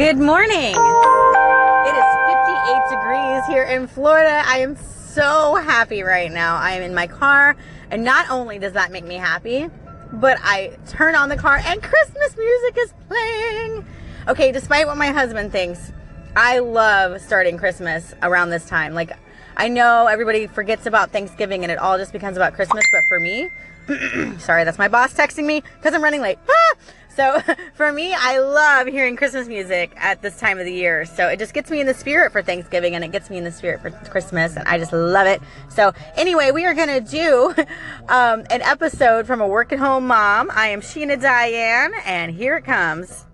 Good morning. It is 58 degrees here in Florida. I am so happy right now. I am in my car, and not only does that make me happy, but I turn on the car and Christmas music is playing. Okay, despite what my husband thinks, I love starting Christmas around this time. Like, I know everybody forgets about Thanksgiving and it all just becomes about Christmas, but for me, sorry, that's my boss texting me because I'm running late. Ah! So for me, I love hearing Christmas music at this time of the year. So it just gets me in the spirit for Thanksgiving and it gets me in the spirit for Christmas and I just love it. So anyway, we are going to do um, an episode from a work at home mom. I am Sheena Diane and here it comes.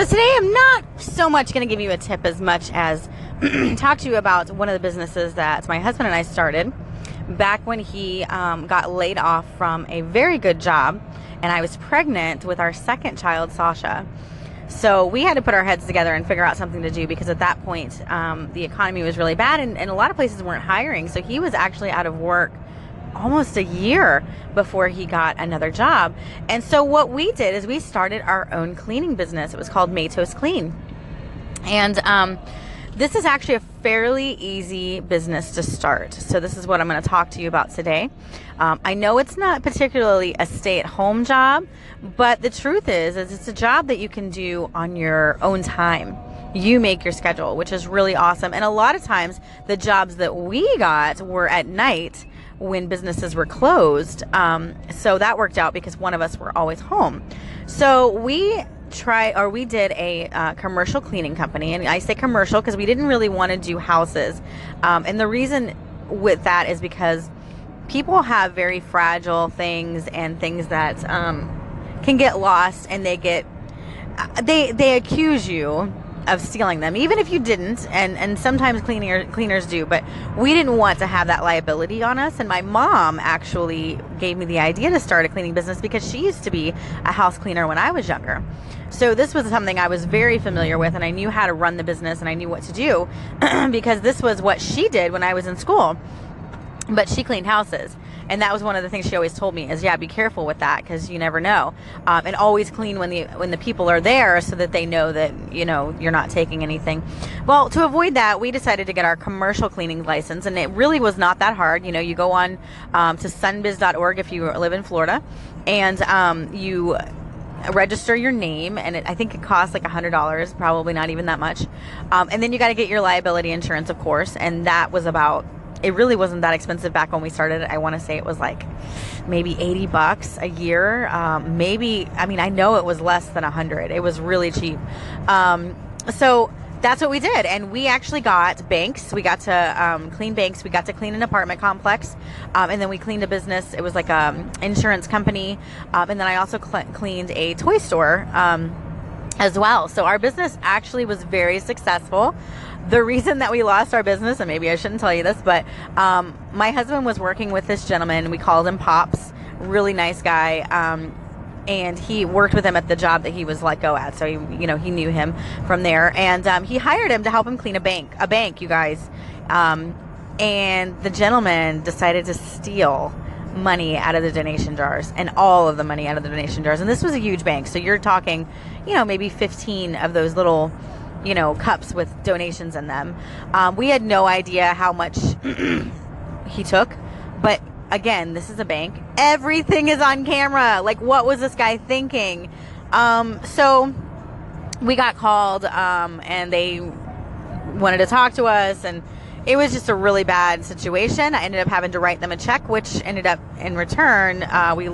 So today I'm not so much going to give you a tip as much as talk to you about one of the businesses that my husband and I started back when he um, got laid off from a very good job and I was pregnant with our second child, Sasha. So we had to put our heads together and figure out something to do because at that point um, the economy was really bad and, and a lot of places weren't hiring. So he was actually out of work almost a year before he got another job. And so what we did is we started our own cleaning business. It was called Matos Clean. And um, this is actually a fairly easy business to start. So this is what I'm going to talk to you about today. Um, I know it's not particularly a stay-at-home job, but the truth is, is it's a job that you can do on your own time you make your schedule, which is really awesome. And a lot of times, the jobs that we got were at night when businesses were closed. Um, so that worked out because one of us were always home. So we try or we did a uh, commercial cleaning company and i say commercial because we didn't really want to do houses um, and the reason with that is because people have very fragile things and things that um, can get lost and they get uh, they they accuse you of stealing them, even if you didn't, and and sometimes cleaner, cleaners do, but we didn't want to have that liability on us. And my mom actually gave me the idea to start a cleaning business because she used to be a house cleaner when I was younger. So this was something I was very familiar with, and I knew how to run the business and I knew what to do because this was what she did when I was in school. But she cleaned houses and that was one of the things she always told me is yeah be careful with that because you never know. Um, and always clean when the when the people are there so that they know that you know you're not taking anything. Well to avoid that we decided to get our commercial cleaning license and it really was not that hard. You know you go on um, to sunbiz.org if you live in florida and um, you register your name and it, i think it costs like a hundred dollars probably not even that much. Um, and then you got to get your liability insurance of course and that was about it really wasn't that expensive back when we started. I want to say it was like maybe 80 bucks a year. Um, maybe, I mean, I know it was less than 100. It was really cheap. Um, so that's what we did. And we actually got banks. We got to um, clean banks. We got to clean an apartment complex. Um, and then we cleaned a business. It was like an insurance company. Um, and then I also cl- cleaned a toy store um, as well. So our business actually was very successful the reason that we lost our business, and maybe I shouldn't tell you this, but um, my husband was working with this gentleman. We called him Pops, really nice guy. Um, and he worked with him at the job that he was let go at. So he, you know, he knew him from there, and um, he hired him to help him clean a bank, a bank, you guys. Um, and the gentleman decided to steal money out of the donation jars and all of the money out of the donation jars. And this was a huge bank, so you're talking, you know, maybe 15 of those little you know, cups with donations in them. Um, we had no idea how much he took, but again, this is a bank. Everything is on camera. Like, what was this guy thinking? Um, so we got called, um, and they wanted to talk to us, and it was just a really bad situation. I ended up having to write them a check, which ended up in return, uh, we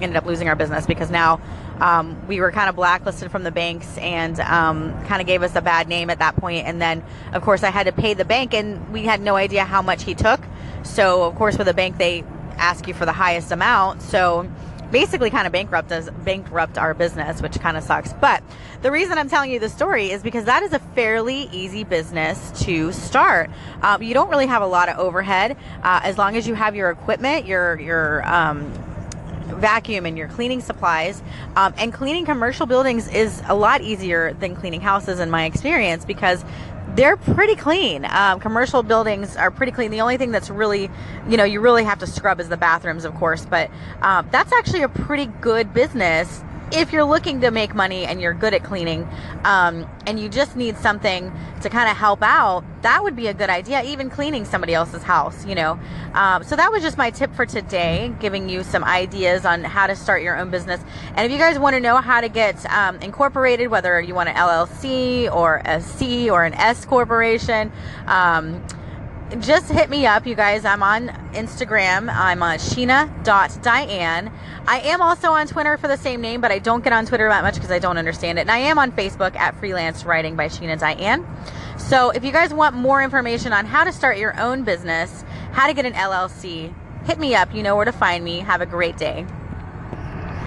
ended up losing our business because now um, we were kind of blacklisted from the banks and um, kind of gave us a bad name at that point. And then, of course, I had to pay the bank, and we had no idea how much he took. So, of course, for the bank, they ask you for the highest amount. So, basically, kind of bankrupt us, bankrupt our business, which kind of sucks. But the reason I'm telling you the story is because that is a fairly easy business to start. Um, you don't really have a lot of overhead uh, as long as you have your equipment, your your um, vacuum and your cleaning supplies. Um, and cleaning commercial buildings is a lot easier than cleaning houses, in my experience, because they're pretty clean. Um, commercial buildings are pretty clean. The only thing that's really, you know, you really have to scrub is the bathrooms, of course. But uh, that's actually a pretty good business if you're looking to make money and you're good at cleaning um, and you just need something to kind of help out, that would be a good idea, even cleaning somebody else's house, you know. Um, so that was just my tip for today, giving you some ideas on how to start your own business. And if you guys want to know how to get um, incorporated, whether you want an LLC or a C or an S corporation, um, just hit me up, you guys. I'm on Instagram. I'm uh, on Sheena.Diane. I am also on Twitter for the same name, but I don't get on Twitter that much because I don't understand it. And I am on Facebook at Freelance Writing by Sheena Diane. So if you guys want more information on how to start your own business, how to get an LLC, hit me up. You know where to find me. Have a great day.